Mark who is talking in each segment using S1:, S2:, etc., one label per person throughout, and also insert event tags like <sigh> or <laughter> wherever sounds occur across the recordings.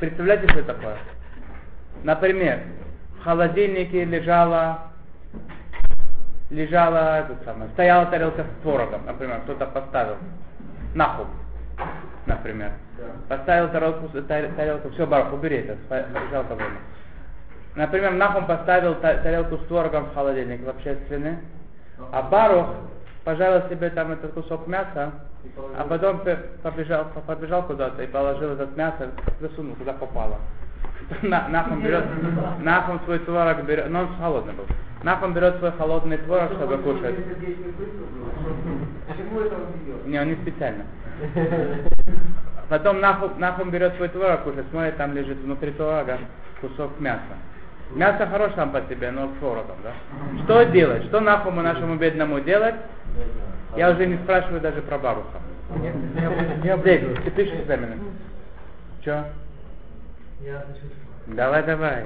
S1: Представляете, что это такое? Например, в холодильнике лежала лежала, это самое, стояла тарелка с творогом, например, кто-то поставил. Нахуй, например. Поставил тарелку, тарелку, все, Барах, убери это, жалко время. Например, Нахум поставил тарелку с творогом в холодильник в общественный, а Барух пожалуй себе там этот кусок мяса, а потом побежал, побежал куда-то и положил этот мясо, засунул, куда попало. <laughs> Нахум берет, Нахум свой творог берет, но он холодный был. Нахум берет свой холодный творог, чтобы кушать. Не, он не специально. Потом Нахум берет свой творог, кушает, смотрит, там лежит внутри творога кусок мяса. Мясо хорошо сам по себе, но с творогом, да? Что делать? Что Нахуму нашему бедному делать? Я уже не спрашиваю даже про Баруха. Здесь, ты пишешь экзамены. Че? Давай, давай.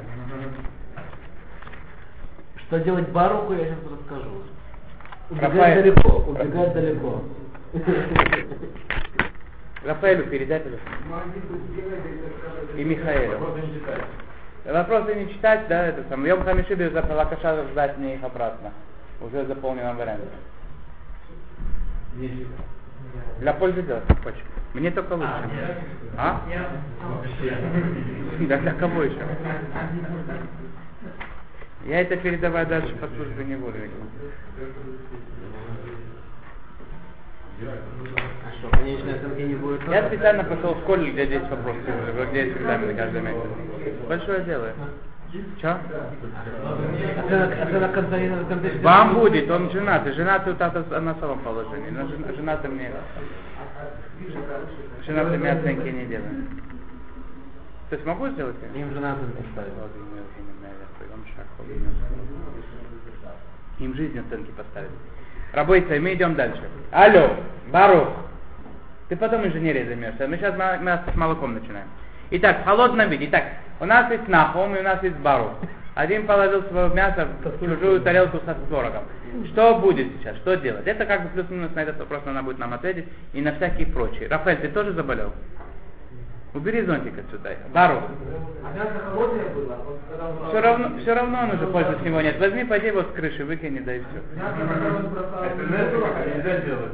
S2: Что делать Баруху, я сейчас расскажу. Убегать
S1: Рафаэль.
S2: далеко, убегать далеко.
S1: Рафаэлю передай телефон. И Михаэлю. Вопросы не читать, да, это самое. Йом Хамишиби за Лакаша сдать мне их обратно. Уже в заполненном варианте. Для пользы дела, хочешь. Мне только лучше. А? Да для кого еще? <laughs> Я это передавать дальше по службе не буду. Я специально пошел в школе, где есть вопросы, где есть экзамены каждый месяц. Большое дело. Че?
S2: На конце
S1: Вам будет, он женатый. Женатый тата на самом положении. Но жен- женатый мне... Женатый мне оценки не делаем. То есть могу сделать?
S2: Им жена оценки ставит.
S1: Им жизнь оценки поставили. Рабойся, мы идем дальше. Алло, Барух. Ты потом инженерией займешься. Мы сейчас мы с молоком начинаем. Итак, в холодном виде. Итак, у нас есть Нахум и у нас есть Барух. Один положил свое мясо в чужую тарелку со творогом. Что будет сейчас? Что делать? Это как бы плюс-минус на этот вопрос она будет нам ответить и на всякие прочие. Рафаэль, ты тоже заболел? Убери зонтик отсюда. Барух.
S2: А
S1: Все равно, все равно он уже пользы с него нет. Возьми, пойди его с крыши, выкини, да и все.
S3: Это нельзя делать?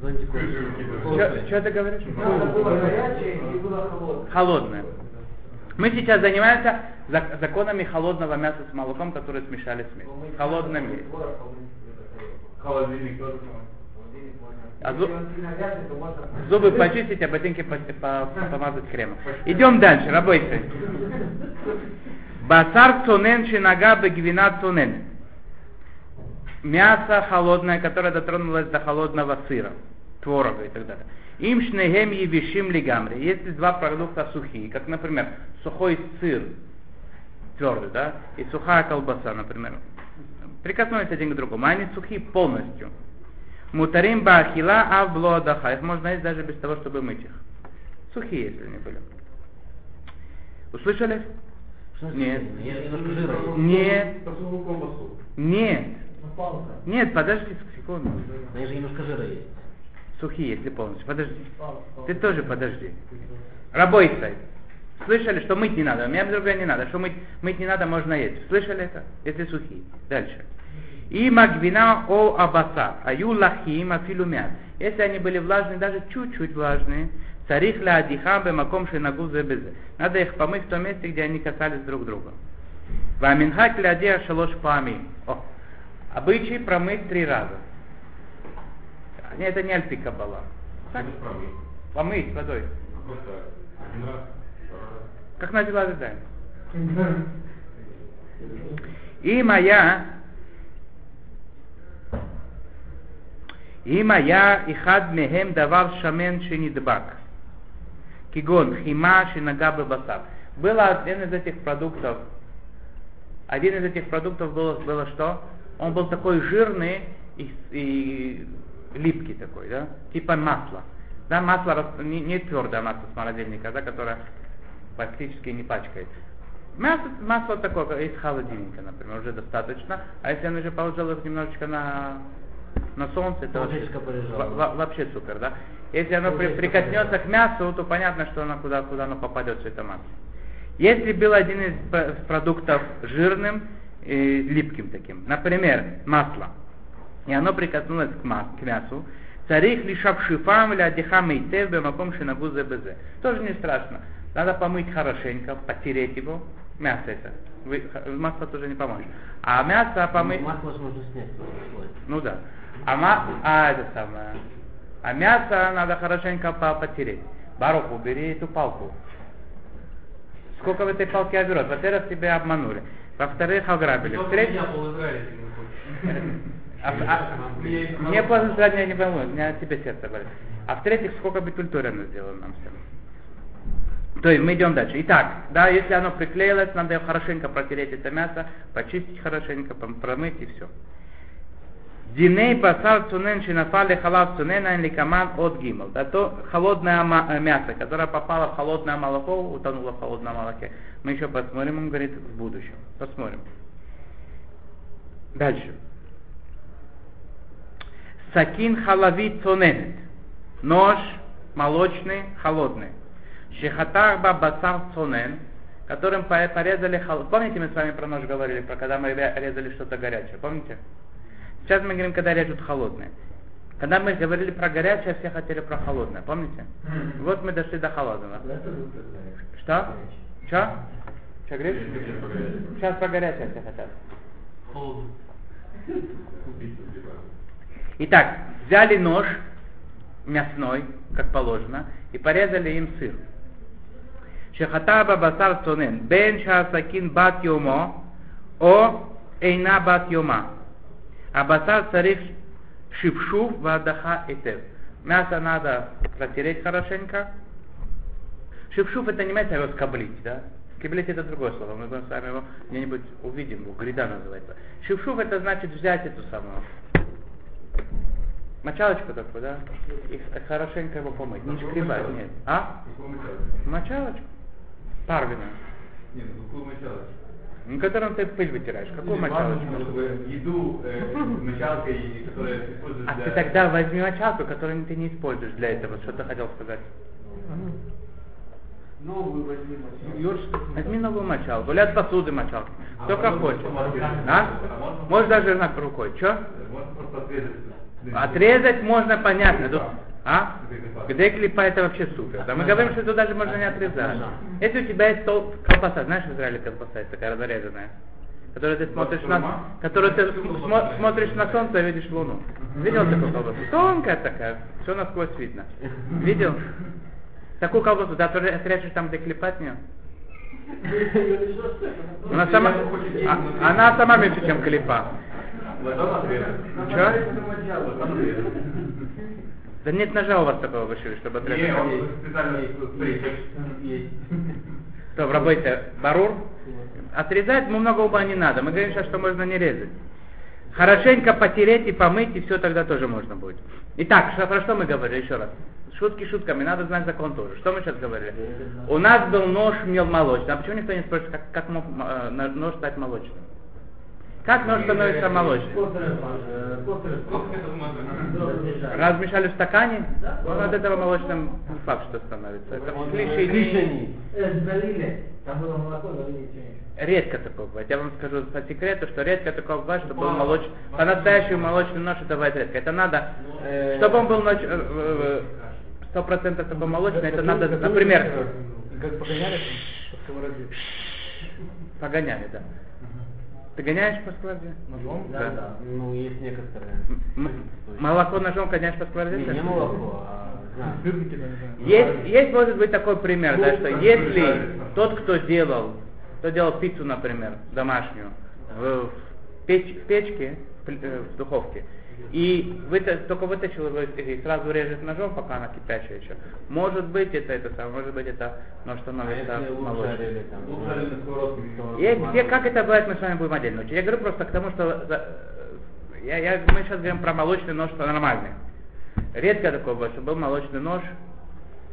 S1: Что ты говоришь?
S2: Мясо было горячее и было холодное.
S1: Холодное. Мы сейчас занимаемся зак- законами холодного мяса с молоком, которые смешали с мясом. В холодном мире.
S3: Холодильник тоже.
S1: А. <laughs> Зубы почистить, а ботинки по- по- помазать кремом. Идем дальше, работайте. <laughs> Басар цунен шинага бегвина цунен. Мясо холодное, которое дотронулось до холодного сыра, творога и так далее. Им шнегем евишим лигамри. Если два продукта сухие, как, например, сухой сыр, твердый, да, и сухая колбаса, например, прикоснулись один к другому, они сухие полностью. Мутарим бахила а блодаха. Их можно есть даже без того, чтобы мыть их. Сухие, если они были. Услышали? Нет.
S2: жира есть.
S1: Нет.
S3: Колбасу.
S1: Нет. Подожди секунду.
S2: Но я же немножко жира есть.
S1: Сухие, если полностью. Подожди. Ты тоже подожди. Рабойся. Слышали, что мыть не надо? У меня другое не надо. Что мыть, мыть не надо, можно есть. Слышали это? Если сухие. Дальше. И магвина о абаса, аю лахим афилумят. Если они были влажные, даже чуть-чуть влажные, царих ля адихам бемаком шинагу зебезе. Надо их помыть в том месте, где они касались друг друга. Ваминхак ля адиа шалош пами. О, обычай промыть три раза. Это не альпи кабала. Так,
S3: Без проблем.
S1: помыть водой. Как на дела ожидаем. И моя и моя и хад мехем давар шамен шинидбак. Кигон хима шинага басар. Было один из этих продуктов. Один из этих продуктов было, было что? Он был такой жирный и, и липкий такой, да? Типа масла. Да, масло не, не твердое масло с морозильника, да, которое практически не пачкается. Мясо, масло такое, из холодильника, например, уже достаточно. А если оно уже положил их немножечко на, на солнце, это вообще, во- вообще супер, да? Если оно при- прикоснется к мясу, то понятно, что оно куда, куда оно попадет, все это масло. Если был один из продуктов жирным, и липким таким, например, масло, и оно прикоснулось к, мас- к мясу, царих лишавшифам или адихам и тев бемаком шинагу зебезе. Тоже не страшно. Надо помыть хорошенько, потереть его. Мясо это. Вы, масло тоже не поможет. А мясо помыть...
S2: Масло же можно снять.
S1: Ну да. А, ма... а это самое. А мясо надо хорошенько по- потереть. Барух, убери эту палку. Сколько в этой палке оберет? Во-первых, тебя обманули. Во-вторых, ограбили. В-третьих, а, а, мне после сразу не пойму, у меня от тебя сердце болит. А в-третьих, сколько битультуры она сделала нам всем. То есть мы идем дальше. Итак, да, если оно приклеилось, надо хорошенько протереть это мясо, почистить хорошенько, промыть и все. Диней басар цунен шинафали халав цунена ликаман от гимл. То холодное э, мясо, которое попало в холодное молоко, утонуло в холодном молоке. Мы еще посмотрим, он говорит, в будущем. Посмотрим. Дальше. Сакин халавит цоненет. Нож молочный, холодный. Шехатарба басар цонен, которым по- порезали холодный. Помните, мы с вами про нож говорили, про когда мы ре- резали что-то горячее, помните? Сейчас мы говорим, когда режут холодное. Когда мы говорили про горячее, все хотели про холодное, помните? Вот мы дошли до холодного. Что? Что? Что говоришь? Сейчас про горячее все хотят. Итак, взяли нож мясной, как положено, и порезали им сыр. Шехатаба басар цонен, бен шасакин бат йомо, о эйна бат йома. А басар царих шипшув вадаха этев. Мясо надо протереть хорошенько. Шипшув это не имеется его скоблить, да? Скоблить это другое слово, мы с вами его где-нибудь увидим, его грида называется. Шипшув это значит взять эту самую мочалочку такую, да? И хорошенько его помыть. Не шкребать, нет. А? Мочалочку? Парвина.
S3: Нет, мочалочку?
S1: Ну, которым ты пыль вытираешь. Какую мочалочку?
S3: Еду э, мочалкой, которая используется
S1: А
S3: для...
S1: ты тогда возьми мочалку, которую ты не используешь для этого. Что ты хотел сказать?
S2: Новую возьми мочалку.
S1: Возьми новую мочалку. Или от посуды мочалку.
S3: А
S1: Кто как
S3: можно
S1: хочет. А?
S3: А можно-
S1: Можешь даже на рукой. Че?
S3: Можно просто отрезать.
S1: Отрезать можно, понятно. А?
S3: Где клипа?
S1: Клипа это вообще супер. Да мы говорим, что тут даже можно не отрезать. Если у тебя есть тол- колбаса, знаешь, в Израиле колбаса есть такая разрезанная, которую ты смотришь на, которую ты см- смо- смотришь на солнце и видишь луну. Видел такую колбасу? Тонкая такая, все насквозь видно. <laughs> Видел? Такую колбасу, да, тоже отрежешь там, где клепать нее. Она сама, а- она сама меньше, чем
S3: отрезать.
S1: Че? Да нет ножа у вас такого вышили, чтобы отрезать.
S3: он специально.
S2: Есть.
S1: Что, работайте, барур? Отрезать мы много ума не надо. Мы говорим сейчас, что можно не резать. Хорошенько потереть и помыть, и все тогда тоже можно будет. Итак, что, про что мы говорили еще раз? Шутки шутками, надо знать закон тоже. Что мы сейчас говорили? У нас был нож мел молочный. А почему никто не спрашивает, как, как мог э, нож стать молочным? Как нож становится молочным? Размешали в стакане? Он от этого молочным не факт, что становится. Это
S4: не
S1: Редко такое бывает. Я вам скажу по секрету, что редко такое бывает, чтобы был молочный, по-настоящему молочный нож, это бывает редко. Это надо,
S2: Э,
S1: чтобы он был ноч- э, э, сто процентов такой молочный, это надо, например,
S2: Как погоняли
S1: погоняли, да. Ты гоняешь по сковорде?
S2: Ножом?
S1: Да.
S2: Да. Ну, есть некоторые.
S1: М- молоко ножом гоняешь по сковорде?
S2: Не, не молоко, а знаю. <laughs>
S1: Есть, есть, может быть, такой пример, да, что если тот, кто делал, кто делал пиццу, например, домашнюю, в, в печ- в печке, в э, духовке, и выта- только вытащил его и сразу режет ножом, пока она кипящая еще. Может быть, это это самое, может быть, это нож
S2: А
S1: становится
S3: на сковородке.
S1: И где, как это бывает, мы с вами будем отдельно учить. Я говорю просто к тому, что э, я, я- мы сейчас говорим про молочный нож, что нормальный. Редко такое бывает, что был молочный нож.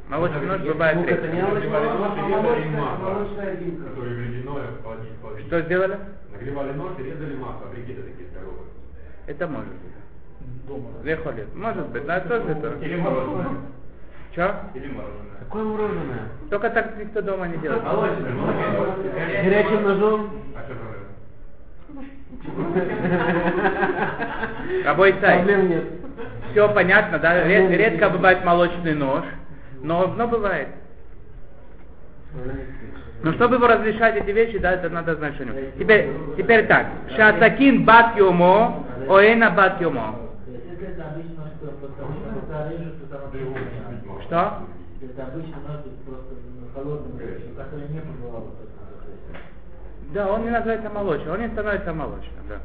S1: Молочный нож бывает
S2: лук это не
S3: масло.
S4: Молочная вилка.
S3: Которое в.
S1: Что сделали?
S3: Нагревали нож и резали масло. Брикеты такие здоровые.
S1: Это может быть. Лехолит. Может быть, да, тоже это.
S3: Или мороженое.
S1: Че?
S3: Или мороженое.
S2: Какое мороженое?
S1: Только так никто дома не делает.
S3: Молочное, молочное.
S2: Горячим ножом?
S3: А что?
S1: Рабой Сай.
S2: Проблем нет.
S1: Все понятно, да? Ред- редко бывает молочный нож, но, но бывает. Но чтобы его разрешать эти вещи, да, это надо знать что нибудь Теперь, теперь так. Шатакин бат йомо, оэна бат йомо.
S4: Что.
S1: Да, он не называется молочным, он не становится молочным, да.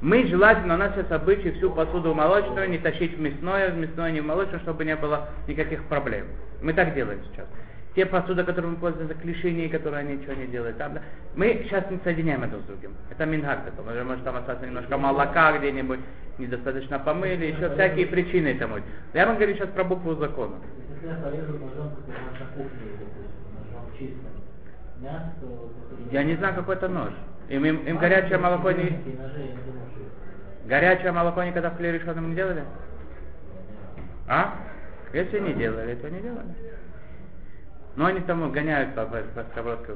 S1: Мы желательно, у нас сейчас обычай всю посуду молочную не тащить в мясное, в мясное не в молочное, чтобы не было никаких проблем. Мы так делаем сейчас. Те посуды, которые мы пользуемся, клишини, которые ничего не делают, там, да, мы сейчас не соединяем это с другим. Это мингак такой. Может, может там остаться немножко молока где-нибудь, недостаточно помыли, еще всякие причины этому. Я вам говорю сейчас про букву закона.
S4: Я
S1: не знаю, какой это нож. Им, им, им горячее молоко не... Горячее молоко никогда в хлебе решенном не делали? А? Если не делали, то не делали. Но они там гоняют по, по, по сковородке.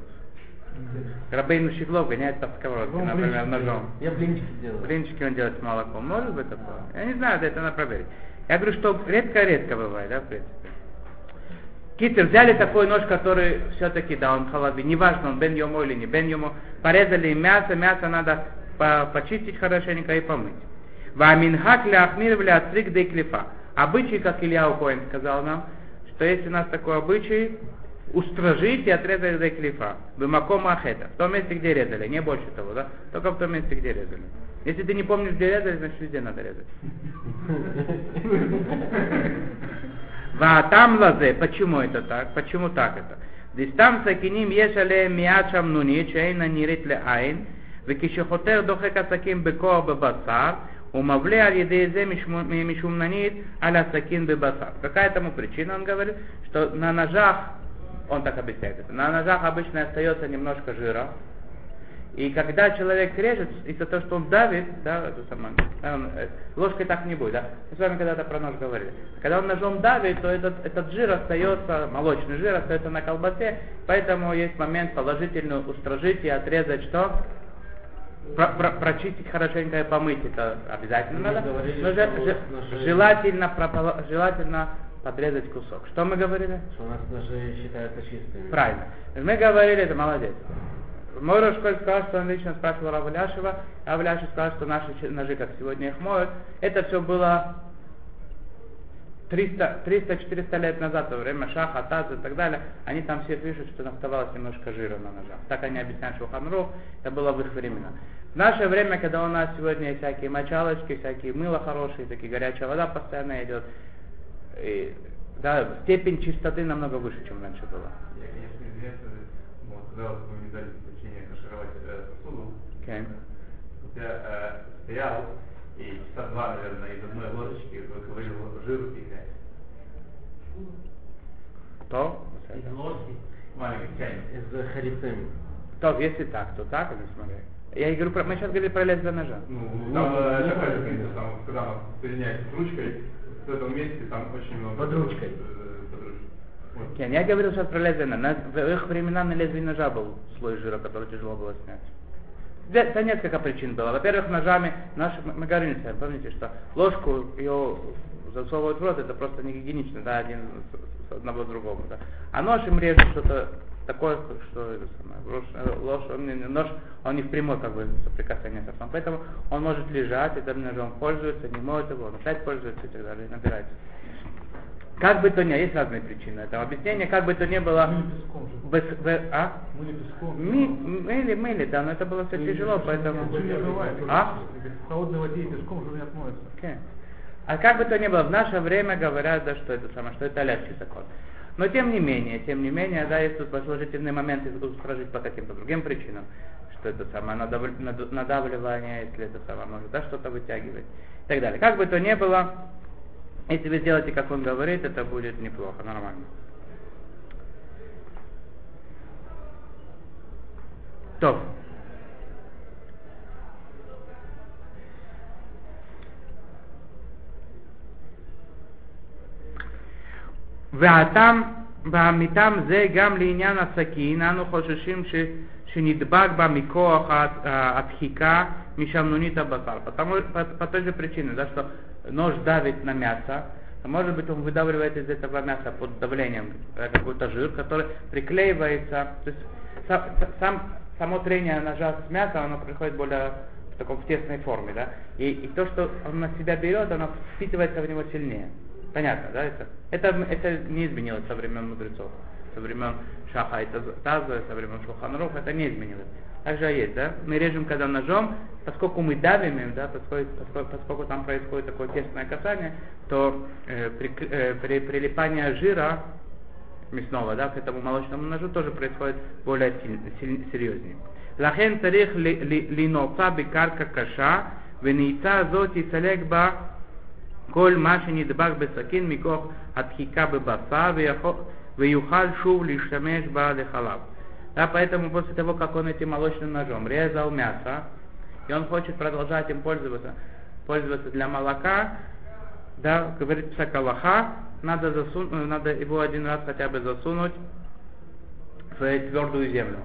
S1: Рабейну Щеглов гоняет по сковородке,
S2: Ну,
S1: например,
S2: блинчики
S1: ножом.
S2: Я блинчики делаю.
S1: Блинчики он делает с молоком. Может быть такое? Я не знаю, это надо проверить. Я говорю, что редко-редко бывает, да, в принципе. Китер взяли такой нож, который все-таки, да, он халаби, неважно, он бен йому или не бен йому, порезали мясо, мясо надо по- почистить хорошенько и помыть. Ваминхак ля ахмир ля ацрик де клифа. Обычай, как Илья Коин сказал нам, что есть у нас такой обычай, устражить и отрезать до клифа. Бымакома ахета. В том месте, где резали, не больше того, да? Только в том месте, где резали. Если ты не помнишь, где резали, значит везде надо резать. <laughs> Ваатам лазе. Почему это так? Почему так это? Дистам сакиним ешале миачам нуни, чейна нирит ле айн, וכשחותר דוחק הסכין בכוח בבשר, Умавля алидезе мишумнанит аля сакин бебаса. Какая тому причина, он говорит, что на ножах, он так объясняет это, на ножах обычно остается немножко жира. И когда человек режет, из-за того, что он давит, да, это самое, э, ложкой так не будет, да. Мы с вами когда-то про нож говорили. Когда он ножом давит, то этот, этот жир остается, молочный жир остается на колбасе, поэтому есть момент положительный устражить и отрезать что? Про- про- прочистить хорошенько и помыть это обязательно
S2: Мы
S1: надо.
S2: говорили,
S1: Но же- же- желательно, прополо- желательно подрезать кусок. Что мы говорили?
S2: Что у нас ножи считаются чистыми.
S1: Правильно. Мы говорили, это молодец. Мой Рошколь сказал, что он лично спрашивал Рава Ляшева, Рав Ляшев сказал, что наши ножи, как сегодня их моют, это все было 300 300-400 лет назад, во время Шаха, Таз и так далее, они там все пишут, что оставалось немножко жира на ножах. Так они объясняют Шуханру, это было в их времена. В наше время, когда у нас сегодня есть всякие мочалочки, всякие мыло хорошие, такие горячая вода постоянно идет, и, да, степень чистоты намного выше, чем раньше была.
S3: Я, конечно, извиняюсь, вот, когда вот дали кашировать э, посуду, вот я э, стоял, и часа два, наверное, из одной ложечки выковыривал жир и грязь.
S1: То?
S2: Из харицем.
S1: То, если так, то так, или смотри. Я и говорю, про, мы сейчас говорили про лезвие ножа.
S3: Ну, там такой же принцип, там, когда он соединяется с ручкой, в этом месте там очень много...
S2: Под ручкой.
S3: э, Под ручкой. Вот.
S1: Кен, я говорил сейчас про лезвие ножа. На- В их времена на лезвие ножа был слой жира, который тяжело было снять. Да, несколько причин было. Во-первых, ножами, наши, мы говорили помните, что ложку ее засовывают в рот, это просто не гигиенично, да, один с- одного к другому, да. А нож им режет что-то такое, что ложь, э, он, нож, он не в прямой как бы соприкасание с ртом, поэтому он может лежать, этим ножом пользуется, не моет его, он опять пользуется и так далее, и набирается. Как бы то ни было, есть разные причины этого объяснения, как бы то ни было,
S4: Мыли песком
S1: бе- а?
S4: Мыли песком.
S1: Ми- мыли, мыли, да, но это было все тяжело, поэтому...
S4: Не бывает.
S1: А?
S4: В холодной воде и песком жир не отмоется.
S1: Окей. А как бы то ни было, в наше время говорят, да, что это самое, что это легкий закон. Но тем не менее, тем не менее, да, есть тут положительные моменты устражить по каким-то другим причинам, что это самое надав- над- надавливание, если это самое может, да, что-то вытягивать и так далее. Как бы то ни было, если вы сделаете, как он говорит, это будет неплохо, нормально. То. והטעם, והמטעם זה גם לעניין הסכין, אנו חוששים ש, שנדבק בה מכוח הת- הדחיקה משמנונית הבשר. Потому, по, по той же причине, да, что нож давит на мясо, а может быть он выдавливает из этого мяса под давлением э, какой-то жир, который приклеивается, то есть са- са- сам, само трение ножа с мяса, оно приходит более в таком в тесной форме, да, и, и то, что он на себя берет, оно впитывается в него сильнее. Понятно, да? Это, это, это не изменилось со времен мудрецов, со времен Шаха и Таза, со времен Шуханров, это не изменилось. Также есть, да? Мы режем когда ножом, поскольку мы давим им, да, поскольку, поскольку, поскольку там происходит такое тесное касание, то э, при, э, при, прилипание жира мясного, да, к этому молочному ножу тоже происходит более силь, силь, серьезнее. Лахен царих линоца бикарка каша, веница зоти салегба כל מה שנדבק בסכין מכוח הדחיקה בבשר, ויכול- ויוכל שוב להשתמש בה לחלב. Да, поэтому после того, как он этим молочным ножом резал мясо, и он хочет продолжать им пользоваться, пользоваться для молока, да, говорит псакалаха, надо, засун- э, надо его один раз хотя бы засунуть в твердую землю.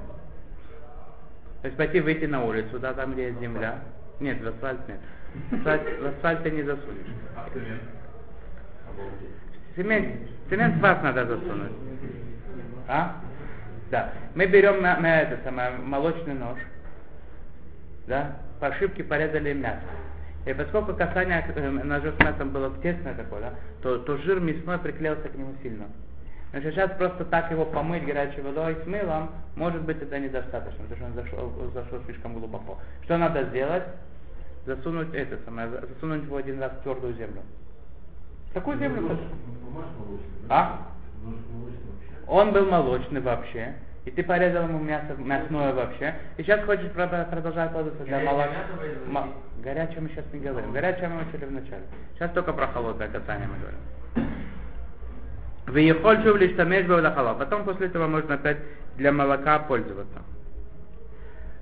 S1: То есть пойти выйти на улицу, да, там, где есть земля. нет, в асфальт нет. В асфальт, в асфальт ты не засунешь.
S3: А цемент? Обалдеть.
S1: Цемент, цемент в вас надо засунуть. А? Да. Мы берем на, на это самое молочный нож, да, по ошибке порезали мясо. И поскольку касание э, ножа с мясом было тесное такое, да, то, то жир мясной приклеился к нему сильно. Значит, сейчас просто так его помыть горячей водой с мылом, может быть, это недостаточно, потому что он зашел, зашел слишком глубоко. Что надо сделать? Засунуть это самое, за- засунуть его один раз в твердую землю. Какую землю?
S2: Нож, нож молочный, да?
S1: А? Он был молочный вообще, и ты порезал ему мясо, мясное вообще, и сейчас хочешь прод- продолжать пользоваться для молока. Горячее мы сейчас не говорим. Горячее мы учили в начале. Сейчас только про холодное касание мы говорим. Выехоль шув лишь тамеш халал. Потом после этого можно опять для молока пользоваться.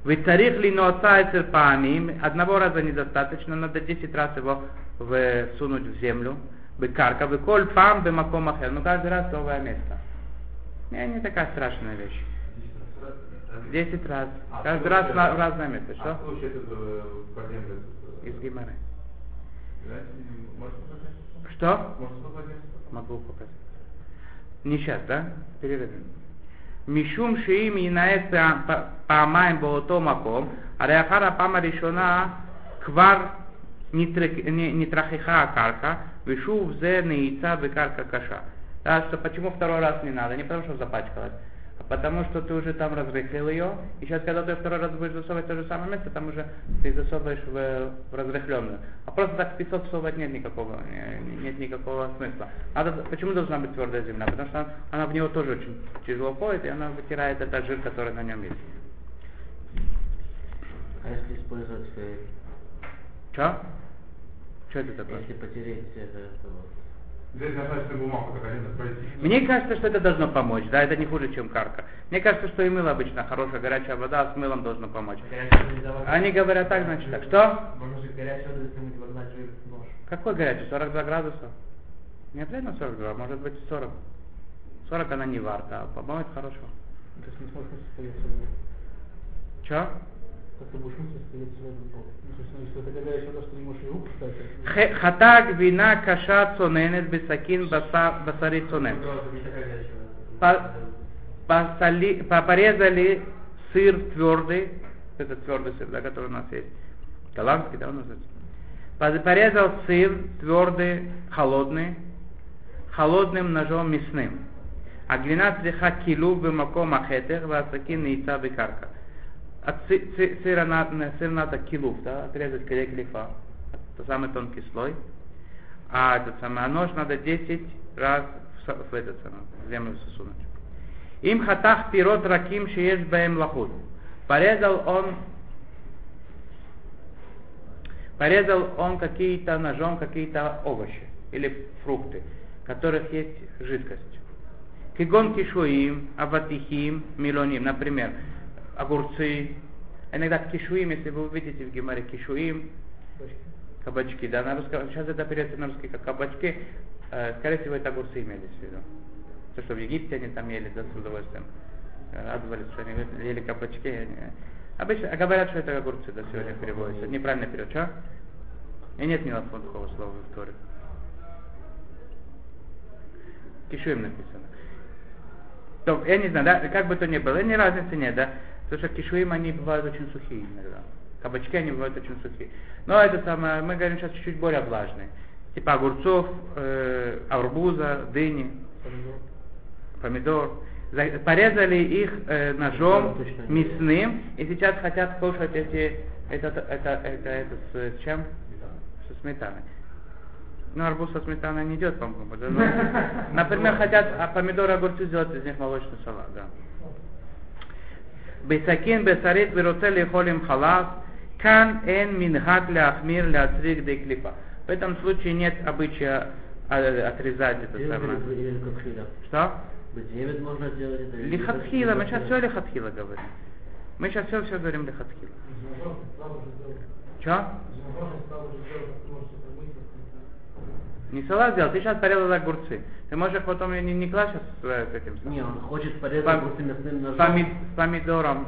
S1: Вы царих ли памим, одного раза недостаточно, надо 10 раз его всунуть в землю. Быкарка, выколь пам бемаком ахер. Ну каждый раз новое место. Не, не такая страшная вещь. Десять раз.
S3: А
S1: Каждый раз на- в разное место.
S3: А
S1: Что?
S3: по земле?
S1: Из Гимары. Что? Могу показать. Не сейчас, да? Перерывем. משום שאם ינאץ פע- פע- פעמיים באותו מקום, הרי אחר הפעם הראשונה כבר נתרק- נ- נתרחכה הקרקע, ושוב זה נעיצה בקרקע קשה. Да, что почему второй раз не надо? Не потому что запачкалась, а потому что ты уже там разрыхлил ее, и сейчас, когда ты второй раз будешь засовывать в то же самое место, там уже ты засовываешь в, в разрыхленную. А просто так песок всовывать нет никакого, не- нет никакого смысла. Надо, почему должна быть твердая земля? Потому что она, она в него тоже очень тяжело входит, и она вытирает этот жир, который на нем есть.
S2: А если использовать э,
S1: Что? Что это такое?
S2: Если потереть э, это вот.
S3: Здесь достаточно бумагу, так один пройти.
S1: Мне кажется, что это должно помочь, да, это не хуже, чем карка. Мне кажется, что и мыло обычно хорошая горячая вода с мылом должно помочь. Они говорят так, значит так. Что?
S2: Можно же нож.
S1: Какой горячий? 42 градуса? Не обязательно 42, может быть 40. 40 она не варта, а помоет хорошо.
S4: То есть не сможешь состояться в
S2: Хата гвина каша цоненет
S1: бесакин басари цонен. Порезали сыр твердый, это твердый сыр, да, который у нас есть. Голландский, да, у нас есть. Порезал сыр твердый, холодный, холодным ножом мясным. А гвина цриха килу бемаком ахетер, васакин яйца бекарка. От сы- сы- сыра надо, сыр надо килув, да, отрезать клей клифа, это самый тонкий слой. А этот самый, а нож надо 10 раз в, в этот самый, в землю засунуть. Им хатах пирот раким шееш баем лахут. Порезал он порезал он какие-то ножом какие-то овощи или фрукты, в которых есть жидкость. Кигон кишуим, аватихим, милоним, например, огурцы, иногда кишуим, если вы увидите в Гемаре кишуим, кабачки, да, на русском, сейчас это переводится на русский как кабачки, э, скорее всего это огурцы имелись в виду. То, что в Египте они там ели, да, с удовольствием. Радовались, что они ели кабачки. Они... Обычно, а говорят, что это огурцы, да, сегодня переводится. Это неправильный перевод, что? И нет ни одного такого слова в Торе. Кишуем написано. То, я не знаю, да, как бы то ни было, ни разницы нет, да. Потому что кишуим, они бывают очень сухие иногда. Кабачки, они бывают очень сухие. Но это самое, мы говорим сейчас чуть-чуть более влажные. Типа огурцов, э, арбуза, дыни, помидор. За- Порезали их э, ножом мясным, и сейчас хотят кушать эти, это, это, это, это с, с чем? Со сметаной. Ну, арбуз со сметаной не идет, по-моему. но, <laughs> Например, хотят а помидоры, огурцы сделать из них молочный салат, да. בסכין בשרית ורוצה לאכול עם חלב, כאן אין מנהג להחמיר להצריך די קליפה. В этом случае нет обычая а, отрезать это
S2: Или
S1: самое.
S2: или лихатхила.
S1: Что?
S2: Бедевит можно сделать это. или
S1: Лихатхила, мы сейчас все
S2: лихатхила.
S1: лихатхила говорим. Мы сейчас все все говорим лихатхила.
S4: Ножом сразу же сделать.
S1: Че? Не салат сделал, ты сейчас порезал огурцы. Ты можешь их потом не, не класть сейчас э, с этим самым.
S2: Не, он хочет порезать
S1: Пом-
S2: огурцы мясным ножом.
S1: Поми- с помидором.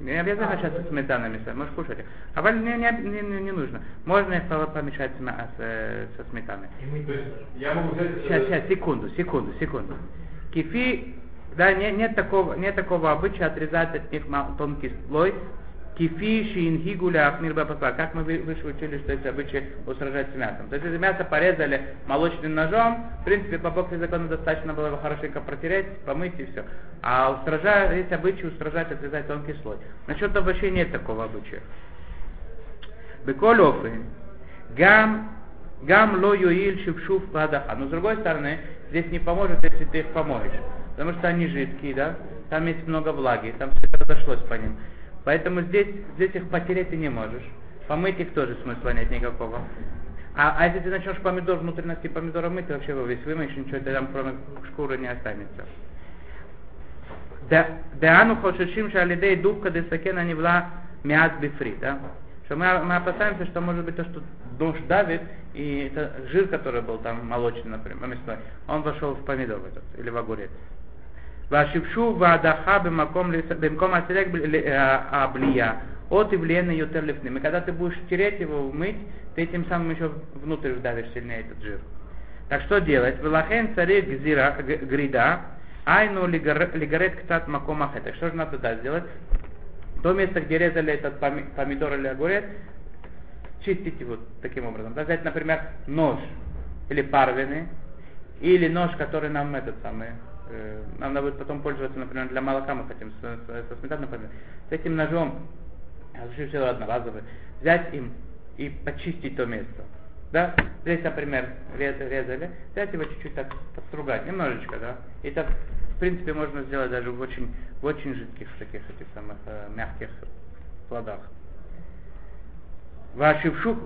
S1: Не обязательно сейчас со сметаной мешать, можешь кушать. их. А валь- не, не, не, не- нужно. Можно их по- помешать с, ма- с, э, со сметаной.
S3: То есть я могу взять... э,
S1: Сейчас, сейчас, секунду, секунду, секунду. Кефи, да, не- нет, такого, нет такого обычая отрезать от них тонкий слой. Кефи, шингигуля, ахмир бапаса. Как мы вы- выше учили, что эти обычаи устражать с мясом. То есть, если мясо порезали молочным ножом, в принципе, по боксу закона достаточно было его хорошенько протереть, помыть и все. А устража, есть обычай устражать, отрезать тонкий слой. Насчет овощей нет такого обычая. Беколь гам, гам ло юиль шившув ладаха. Но с другой стороны, здесь не поможет, если ты их помоешь. Потому что они жидкие, да? Там есть много влаги, там все разошлось по ним. Поэтому здесь, здесь их потереть ты не можешь. Помыть их тоже смысла нет никакого. А, а если ты начнешь помидор, внутренности помидора мыть, ты вообще его весь вымоешь, ничего там кроме шкуры не останется. Деану хошишим шалидей дубка десакена невла миат бифри, да? Что мы, мы опасаемся, что может быть то, что нож давит, и это жир, который был там молочный, например, мясной, он вошел в помидор этот, или в огурец. והשבשוב וההדחה במקום, לס- במקום הסילק ב- ל- а- הבלייה, от явления ютер лифным. И когда ты будешь тереть его, мыть, ты этим самым еще внутрь вдавишь сильнее этот жир. Так что делать? Велахен царик гзира, г- грида, айну лигарет лигарет ктат маком ахета. Что же надо туда сделать? То место, где резали этот поми- помидор или огурец, чистить его таким образом. Да, Взять, например, нож или парвины, или нож, который нам этот самый, э, нам надо будет потом пользоваться, например, для молока мы хотим со, со сметаной поменять. С этим ножом, все разрешил одноразовый, взять им и почистить то место. Да? Здесь, например, резали, взять его чуть-чуть так подстругать, немножечко, да? И так, в принципе, можно сделать даже в очень, в очень жидких таких этих самых э, мягких плодах. Ваши вшух,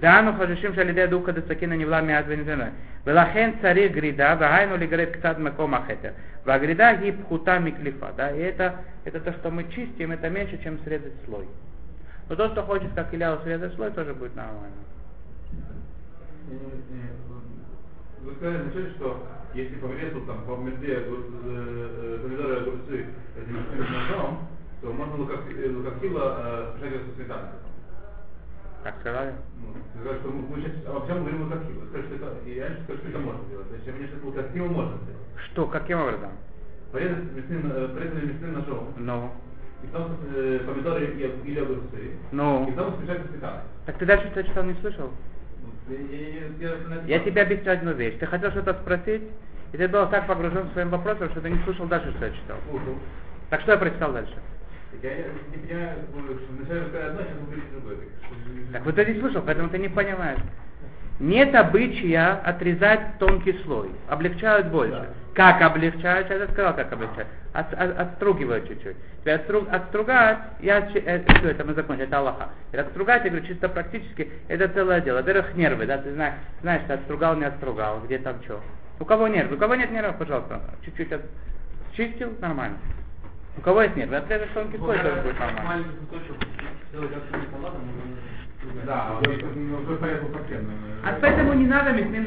S1: דהנו חוששים שעל ידי דוקא דסכין הנבלע מעט ונזונה. ולכן צריך גרידה, והיינו לגרד קצת מקום החטא. והגרידה היא פחותה מקליפה, да, и это, это то, что мы чистим, это меньше, чем срезать слой. Но то, что хочет, как Ильяу, срезать слой, тоже будет нормально.
S3: Вы сказали вначале, что если порезал там по мерде огур- э, э, помидоры и огурцы этим мясным ножом, то можно лукак- э, лукакила э, смешать его со сметаной.
S1: Так сказали?
S3: Ну, ты сказал, что мы, мы сейчас обо всем говорим лукакила. Вы сказали, что это, и раньше сказали, что это можно делать. Значит, мне что лукакила можно сделать.
S1: Что, каким образом?
S3: Порезать мясным, э, порезали мясным ножом,
S1: Ну,
S3: и потом э, помидоры и- или огурцы, и
S1: ну.
S3: потом смешать со сметаной.
S1: Так ты дальше что читал, не слышал?
S3: Ну, я- я- я- я-
S1: Я тебя объясню одну вещь. Ты хотел что-то спросить, и ты был так погружен своим вопросом, что ты не слушал дальше, что я читал.
S3: Слушал.
S1: Так что я прочитал дальше?
S3: Так Я не понимаю, что вначале вы сказали одно, сейчас вы говорите другое. Так
S1: вот ты не слушал, поэтому ты не понимаешь. Нет обычая отрезать тонкий слой. Облегчают больше.
S3: Да.
S1: Как облегчают? Я сказал, как облегчают. От, от- отстругивают чуть-чуть. Теперь отстру- отстругать, я, э, все это мы закончили, это Аллаха. Отстругать, я говорю, чисто практически, это целое дело. Во-первых, нервы, да, ты знаешь, знаешь, ты отстругал, не отстругал, где там что. У кого нервы? У кого нет нервов, пожалуйста, чуть-чуть от- чистил, нормально. У кого есть нервы? Отрежешь тонкий слой, тоже будет нормально.
S3: Да, ну,
S1: А поэтому не надо мясным